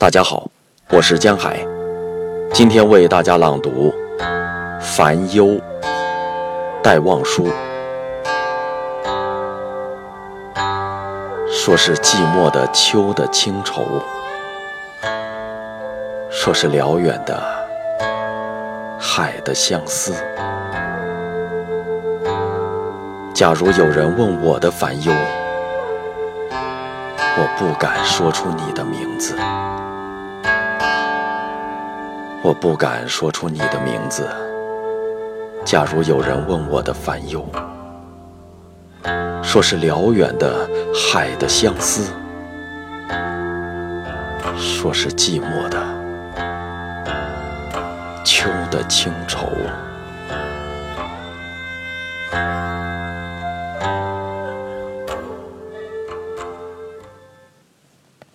大家好，我是江海，今天为大家朗读《烦忧》戴望舒。说是寂寞的秋的清愁，说是辽远的海的相思。假如有人问我的烦忧，我不敢说出你的名字，我不敢说出你的名字。假如有人问我的烦忧，说是辽远的海的相思，说是寂寞的秋的清愁。